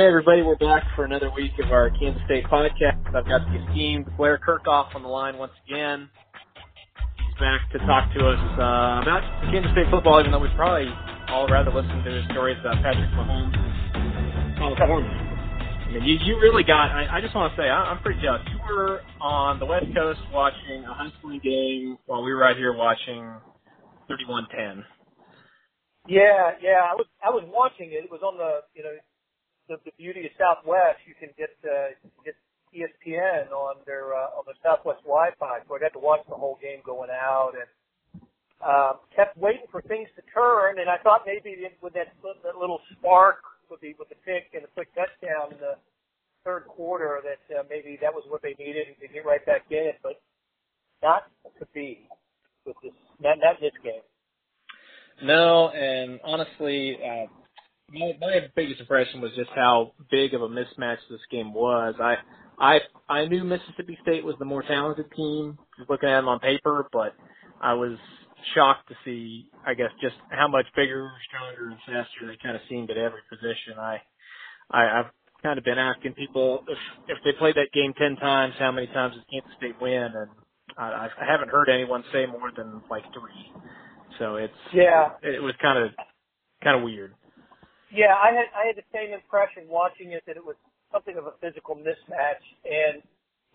Okay, everybody, we're back for another week of our Kansas State podcast. I've got the esteemed Blair Kerkhoff on the line once again. He's back to talk to us uh, about Kansas State football, even though we'd probably all rather listen to his stories about Patrick Mahomes. Oh, I mean, you, you really got, I, I just want to say, I, I'm pretty jealous. You were on the West Coast watching a high game while we were out here watching 3110. Yeah, yeah, I was I was watching it. It was on the you know the, the beauty of Southwest, you can get uh, get ESPN on their uh, on the Southwest Wi-Fi. So I got to watch the whole game going out and uh, kept waiting for things to turn. And I thought maybe with that, that little spark with the with the pick and the quick touchdown in the third quarter that uh, maybe that was what they needed to get right back in it, but not to be with this not not this game. No, and honestly, uh, my, my biggest impression was just how big of a mismatch this game was. I I I knew Mississippi State was the more talented team, just looking at them on paper, but I was shocked to see, I guess, just how much bigger, stronger, and faster they kind of seemed at every position. I, I I've kind of been asking people if if they played that game ten times, how many times does Kansas State win? And I, I haven't heard anyone say more than like three. So it's yeah, it was kind of kind of weird. Yeah, I had I had the same impression watching it that it was something of a physical mismatch, and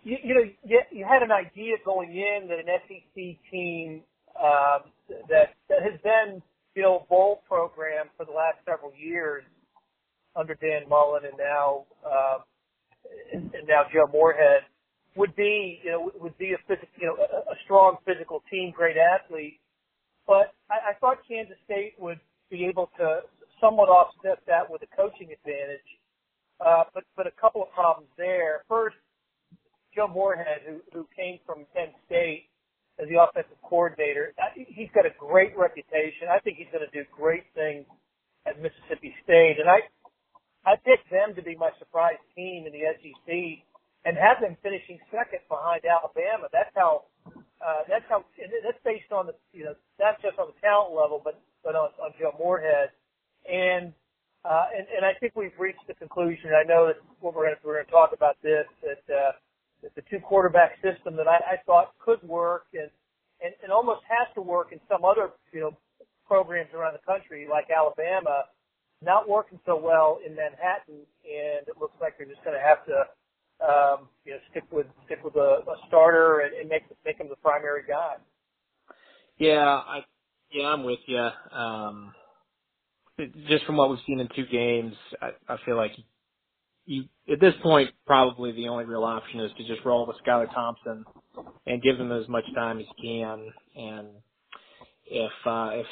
you, you know you, you had an idea going in that an SEC team um, that that has been you know bowl program for the last several years under Dan Mullen and now um, and, now Joe Moorhead would be you know would be a physical you know a, a strong physical team, great athlete, but I, I thought Kansas State would be able to somewhat offset that with a coaching advantage. Uh, but but a couple of problems there. First, Joe Moorhead, who who came from Penn State as the offensive coordinator, he's got a great reputation. I think he's going to do great things at Mississippi State, and I I picked them to be my surprise team in the SEC, and have them finishing second behind Alabama. That's how uh, that's how that's based on the you know not just on the talent level, but but on, on Joe Moorhead. And uh, and, and I think we've reached the conclusion. I know that what we're going we're going to talk about this that, uh, that the two quarterback system that I, I thought could work and, and and almost has to work in some other you know programs around the country like Alabama, not working so well in Manhattan, and it looks like they're just going to have to um, you know stick with stick with a, a starter and, and make make him the primary guy. Yeah, I yeah I'm with you. Um, just from what we've seen in two games, I, I feel like you at this point probably the only real option is to just roll with Skylar Thompson and give him as much time as you can. And if uh, if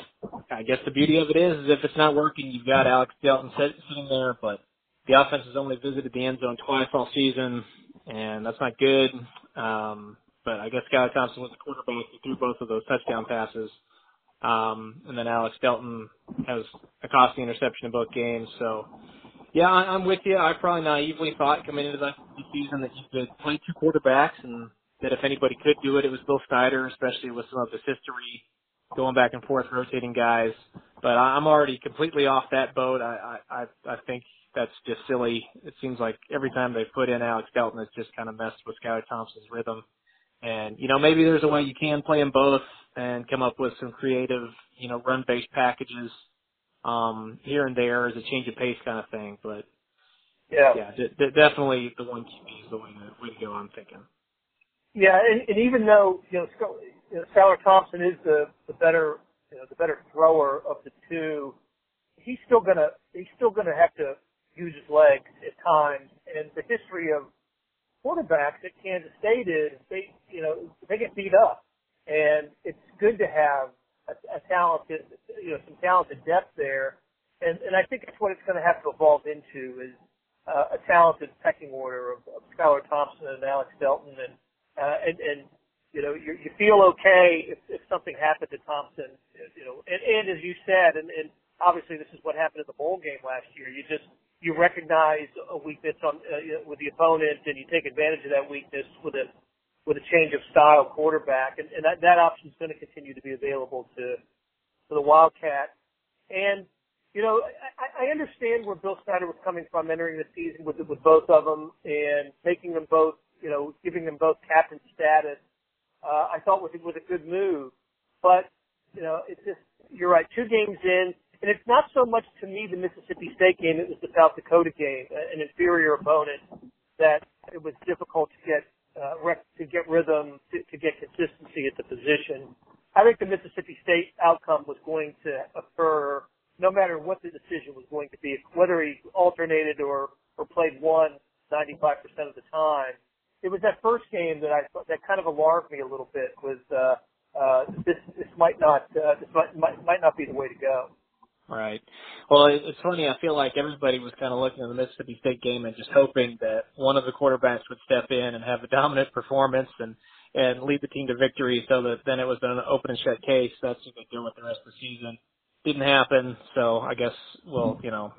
I guess the beauty of it is, is if it's not working, you've got Alex Delton sitting there, but the offense has only visited the end zone twice all season, and that's not good. Um, but I guess Skylar Thompson was the quarterback who threw both of those touchdown passes. Um, and then Alex Delton has a costly interception in both games. So, yeah, I, I'm with you. I probably naively thought coming into the season that you could play two quarterbacks and that if anybody could do it, it was Bill Snyder, especially with some of his history going back and forth, rotating guys. But I'm already completely off that boat. I, I, I think that's just silly. It seems like every time they put in Alex Delton, it's just kind of messed with Skylar Thompson's rhythm. And, you know, maybe there's a way you can play them both and come up with some creative, you know, run based packages um, here and there as a change of pace kind of thing. But yeah, yeah, d- d- definitely the one QB is the way to, way to go. I'm thinking. Yeah, and, and even though you know, Sc- you know Skylar Thompson is the the better you know the better thrower of the two, he's still gonna he's still gonna have to use his legs at times. And the history of quarterbacks at Kansas State is they, you know, they get beat up, and it's good to have a, a talented, you know, some talented depth there, and and I think it's what it's going to have to evolve into is uh, a talented pecking order of, of Skylar Thompson and Alex Delton, and uh, and and you know you, you feel okay if, if something happened to Thompson, you know, and, and as you said, and, and obviously this is what happened at the bowl game last year. You just you recognize a weakness on uh, with the opponent and you take advantage of that weakness with a with a change of style quarterback, and, and that that option is going to continue to be available to to the Wildcat. And you know, I, I, understand where Bill Snyder was coming from entering the season with with both of them and making them both, you know, giving them both captain status. Uh, I thought was was a good move, but you know, it's just you're right. Two games in, and it's not so much to me the Mississippi State game; it was the South Dakota game, an inferior opponent that it was difficult to get uh, to get rhythm, to, to get consistency at the position. I think the Mississippi State outcome was going to occur no matter what the decision was going to be, whether he alternated or, or played one 95% of the time. It was that first game that I that kind of alarmed me a little bit. Was uh, uh, this this might not uh, this might, might might not be the way to go. Right. Well, it's funny. I feel like everybody was kind of looking at the Mississippi State game and just hoping that one of the quarterbacks would step in and have a dominant performance and and lead the team to victory, so that then it was an open and shut case. That's what they do with the rest of the season didn't happen. So I guess we'll you know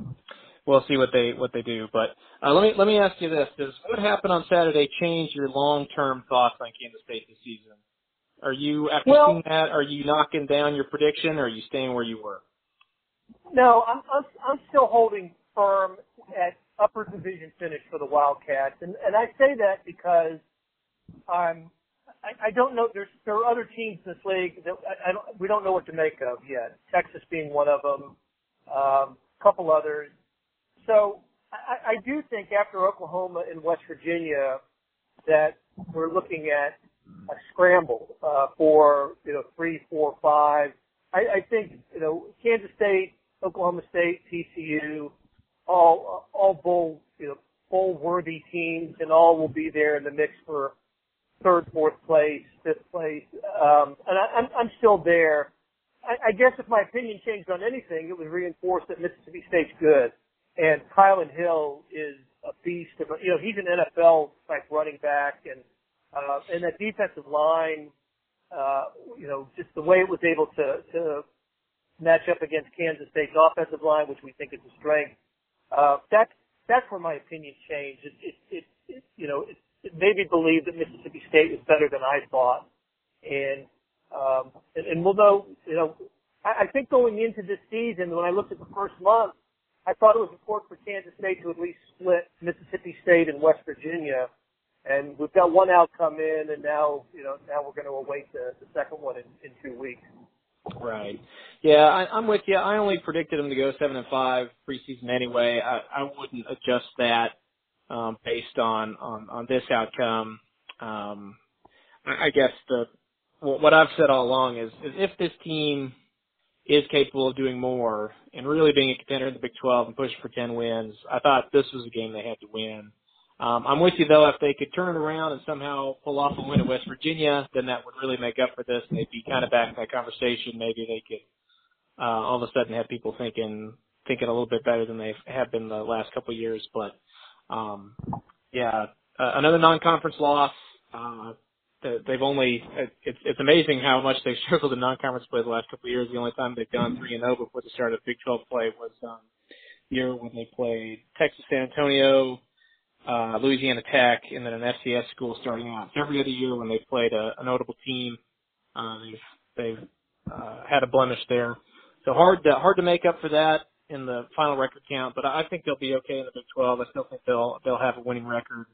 we'll see what they what they do. But uh, let me let me ask you this: Does what happened on Saturday change your long term thoughts on Kansas State this season? Are you after well, seeing that? Are you knocking down your prediction, or are you staying where you were? No, I'm I'm, I'm still holding firm at upper division finish for the Wildcats, and and I say that because I'm I, I don't know. There's there are other teams in this league that I, I don't, we don't know what to make of yet. Texas being one of them, um, a couple others. So I, I do think after Oklahoma and West Virginia that we're looking at a scramble uh, for you know three, four, five. I, I think you know Kansas State, Oklahoma State, TCU, all all bowl you know bowl worthy teams, and all will be there in the mix for third, fourth place, fifth place, um, and I, I'm, I'm still there. I, I guess if my opinion changed on anything, it was reinforced that Mississippi State's good, and Kylin Hill is a beast. Of, you know, he's an NFL type running back, and uh, and that defensive line, uh, you know, just the way it was able to to match up against Kansas State's offensive line, which we think is a strength. Uh, that's that's where my opinion changed. It, it, it, it you know, it, it made me believe that Mississippi State was better than I thought. And, um, and, and we'll know, you know, I, I think going into this season, when I looked at the first month, I thought it was important for Kansas State to at least split Mississippi State and West Virginia. And we've got one outcome in, and now, you know, now we're going to await the, the second one in, in two weeks. Right. Yeah, I, I'm with you. I only predicted them to go seven and five preseason anyway. I, I wouldn't adjust that um, based on, on, on this outcome. Um, I, I guess the what I've said all along is, is if this team is capable of doing more and really being a contender in the Big 12 and pushing for 10 wins, I thought this was a game they had to win. Um, I'm with you though. If they could turn it around and somehow pull off a win at West Virginia, then that would really make up for this. And they'd be kind of back in that conversation. Maybe they could uh, all of a sudden have people thinking thinking a little bit better than they have been the last couple of years. But um, yeah, uh, another non-conference loss. Uh, they've only it's it's amazing how much they've struggled in non-conference play the last couple of years. The only time they've gone three and zero before the start of Big 12 play was um, year when they played Texas San Antonio, uh, Louisiana Tech, and then an FCS school starting out. Every other year when they've played a, a notable team, uh, they've they've uh, had a blemish there. So hard to hard to make up for that in the final record count, but I think they'll be okay in the Big 12. I still think they'll they'll have a winning record.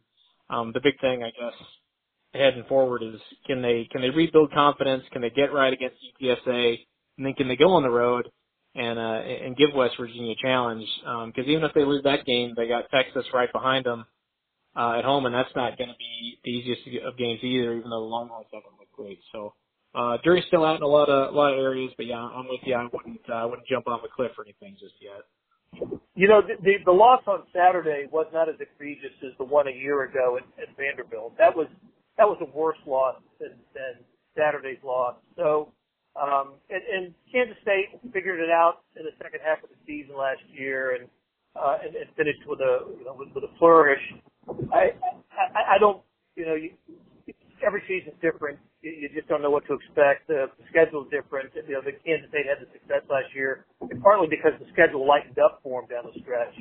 Um, the big thing, I guess, heading forward is can they can they rebuild confidence? Can they get right against UTSA? And then can they go on the road and uh, and give West Virginia a challenge? Um because um, even if they lose that game, they got Texas right behind them uh, at home, and that's not going to be the easiest of games either. Even though the Longhorns haven't looked great, so uh, jury's still out in a lot of a lot of areas, but yeah, I'm with you. I wouldn't uh, I wouldn't jump off a cliff or anything just yet. You know, the, the the loss on Saturday was not as egregious as the one a year ago at, at Vanderbilt. That was that was a worse loss than, than Saturday's loss. So, um, and, and Kansas State figured it out in the second half of the season last year, and uh, and, and finished with a you know with, with a flourish. I, I I don't you know you, every season's different you, you just don't know what to expect. The, schedule's different. You know, the Kansas State had the success last year, partly because the schedule lightened up for them down the stretch.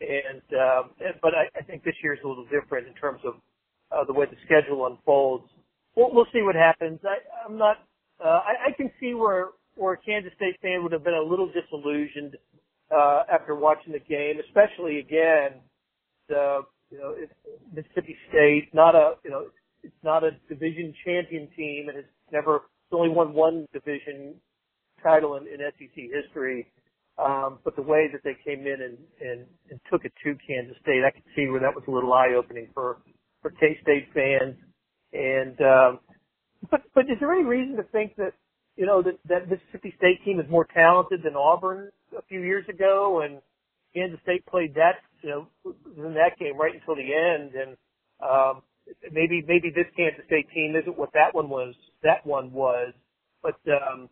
And, um, but I, I think this year's a little different in terms of uh, the way the schedule unfolds. We'll, we'll see what happens. I, I'm not. Uh, I, I can see where where a Kansas State fan would have been a little disillusioned uh, after watching the game, especially again the you know Mississippi State, not a you know it's not a division champion team, and it's never it's only won one division title in, in SEC history. Um, but the way that they came in and, and, and took it to Kansas State, I could see where that was a little eye opening for for K State fans. And um, but but is there any reason to think that you know that that Mississippi State team is more talented than Auburn a few years ago, and Kansas State played that you know in that game right until the end, and um, maybe maybe this Kansas State team isn't what that one was. That one was, but um,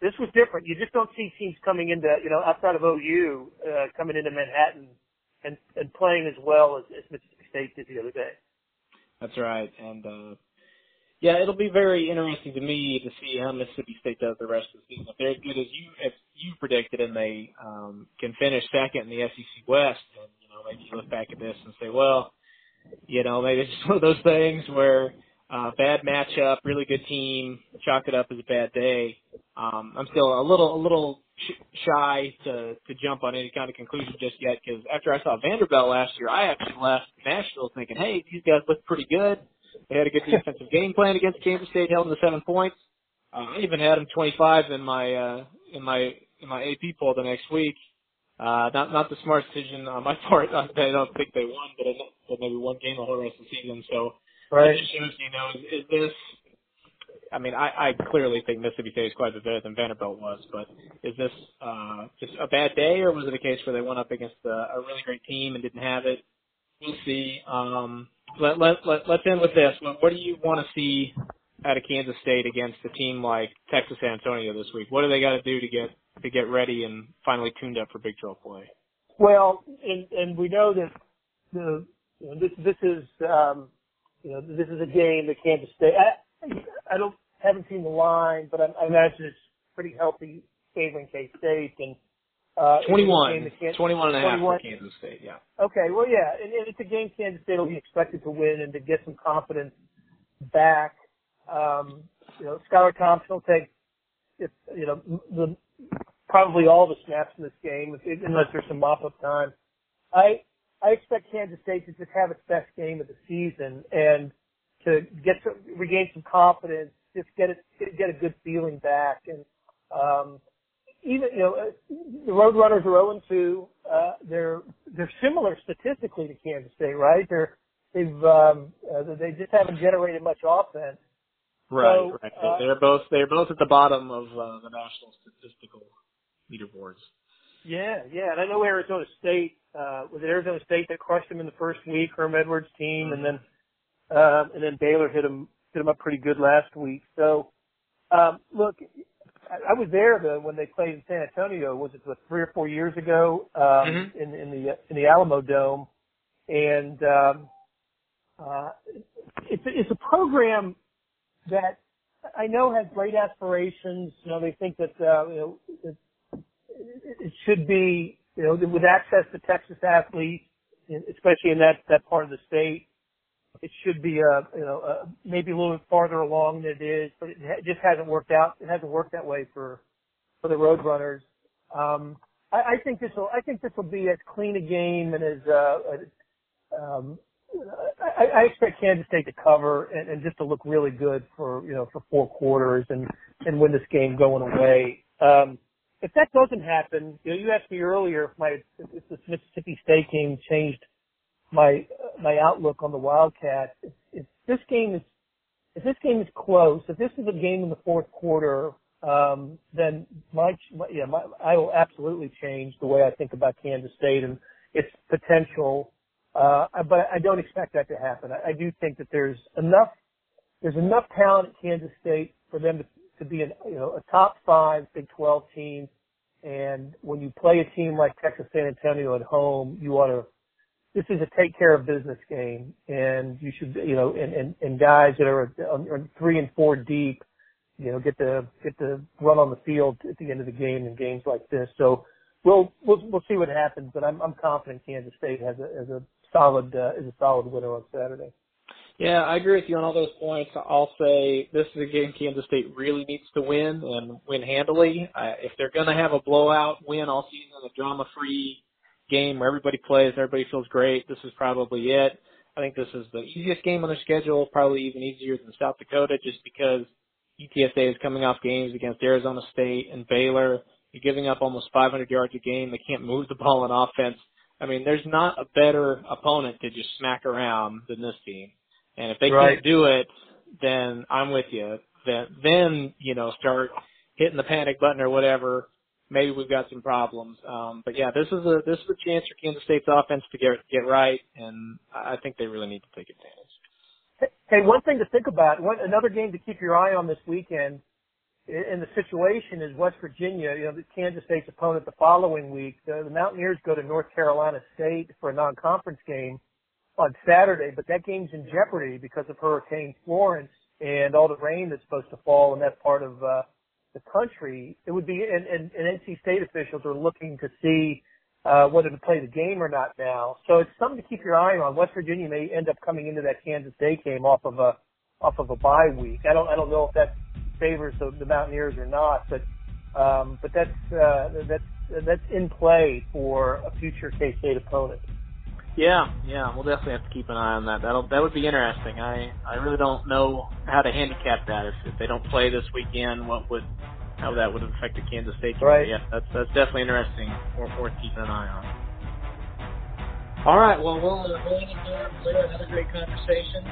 this was different. You just don't see teams coming into you know outside of OU uh, coming into Manhattan and and playing as well as, as Mississippi State did the other day. That's right, and uh, yeah, it'll be very interesting to me to see how Mississippi State does the rest of the season. If they're as good as you as you predicted, and they um, can finish second in the SEC West, then you know maybe you look back at this and say, well, you know, maybe it's just one of those things where uh, bad matchup, really good team, chalk it up as a bad day. Um, I'm still a little a little sh- shy to to jump on any kind of conclusion just yet because after I saw Vanderbilt last year, I actually left Nashville thinking, hey, these guys look pretty good they had a good defensive game plan against Kansas State, held them to seven points. Uh, I even had them 25 in my uh, in my in my AP poll the next week. Uh, not not the smart decision on my part. I don't think they won, but, but maybe one game the whole rest of the season. So right. it just shows you know is, is this. I mean, I, I clearly think Mississippi State is quite a bit better than Vanderbilt was, but is this uh, just a bad day, or was it a case where they went up against a, a really great team and didn't have it? We'll see. Um, let, let, let, let's end with this. What, what do you want to see out of Kansas State against a team like Texas San Antonio this week? What do they got to do to get to get ready and finally tuned up for Big 12 play? Well, and, and we know that the you know, this this is um, you know this is a game that Kansas State. I, I don't haven't seen the line, but I, I imagine it's pretty healthy favoring K State and uh, 21, 21 and a half 21. for Kansas State, yeah. Okay, well, yeah, and, and it's a game Kansas State will be expected to win and to get some confidence back. Um, you know, Skylar Thompson will take, if, you know, the, probably all the snaps in this game, if, unless there's some mop-up time. I, I expect Kansas State to just have its best game of the season and to get to regain some confidence, just get it, get a good feeling back. And, um, even you know uh, the Roadrunners are 0 and 2. Uh, they're they're similar statistically to Kansas State, right? They're they've um, uh, they just haven't generated much offense. Right, so, right. Uh, they're both they're both at the bottom of uh, the national statistical leaderboards. Yeah, yeah, and I know Arizona State uh, was it Arizona State that crushed them in the first week, Herm Edwards' team, and then uh, and then Baylor hit them hit them up pretty good last week. So um, look, I, was there the, when they played in San Antonio. Was it three or four years ago um, mm-hmm. in, in the in the Alamodome? And um, uh, it's it's a program that I know has great aspirations. You know, they think that uh, you know it, it should be you know with access to Texas athletes, especially in that that part of the state it should be a you know a, maybe a little bit farther along than it is, but it just hasn't worked out. It hasn't worked that way for for the Roadrunners. Um, I, I think this will I think this will be as clean a game and as uh, um, I, I expect Kansas State to cover and, and just to look really good for you know for four quarters and and win this game going away. Um, if that doesn't happen, you know, you asked me earlier if my if this Mississippi State game changed my my outlook on the Wildcats. If, if this game is if this game is close, if this is a game in the fourth quarter, um, then my, my yeah, my, I will absolutely change the way I think about Kansas State and its potential. Uh, but I don't expect that to happen. I, I do think that there's enough there's enough talent at Kansas State for them to, to be an you know a top five Big 12 team. And when you play a team like Texas San Antonio at home, you ought to this is a take care of business game, and you should, you know, and and, and guys that are, are three and four deep, you know, get to get to run on the field at the end of the game in games like this. So we'll we'll we'll see what happens, but I'm I'm confident Kansas State has a has a solid uh, is a solid winner on Saturday. Yeah, I agree with you on all those points. I'll say this is a game Kansas State really needs to win and win handily. Uh, if they're going to have a blowout win all season, a drama-free game where everybody plays, everybody feels great, this is probably it. I think this is the easiest game on their schedule, probably even easier than South Dakota, just because UTSA is coming off games against Arizona State and Baylor. You're giving up almost 500 yards a game. They can't move the ball in offense. I mean, there's not a better opponent to just smack around than this team. And if they right. can't do it, then I'm with you. Then, then you know, start hitting the panic button or whatever. Maybe we've got some problems. Um, but yeah, this is a this is a chance for Kansas State's offense to get get right, and I think they really need to take advantage. Hey, one thing to think about, one, another game to keep your eye on this weekend in the situation is West Virginia, you know, the Kansas State's opponent the following week. The, the Mountaineers go to North Carolina State for a non-conference game on Saturday, but that game's in jeopardy because of Hurricane Florence and all the rain that's supposed to fall in that part of uh, the country. It would be, and, and, and NC State officials are looking to see uh, whether to play the game or not now. So it's something to keep your eye on. West Virginia may end up coming into that Kansas State game off of a off of a bye week. I don't I don't know if that favors the, the Mountaineers or not, but um, but that's uh, that's that's in play for a future K State opponent. Yeah, yeah, we'll definitely have to keep an eye on that. That'll that would be interesting. I I really don't know how to handicap that. If, if they don't play this weekend, what would how that would affect the Kansas State game? Right. Yeah, that's that's definitely interesting. Worth, worth keeping an eye on. All right, well, we'll, uh, we'll end it there. Blair, another great conversation.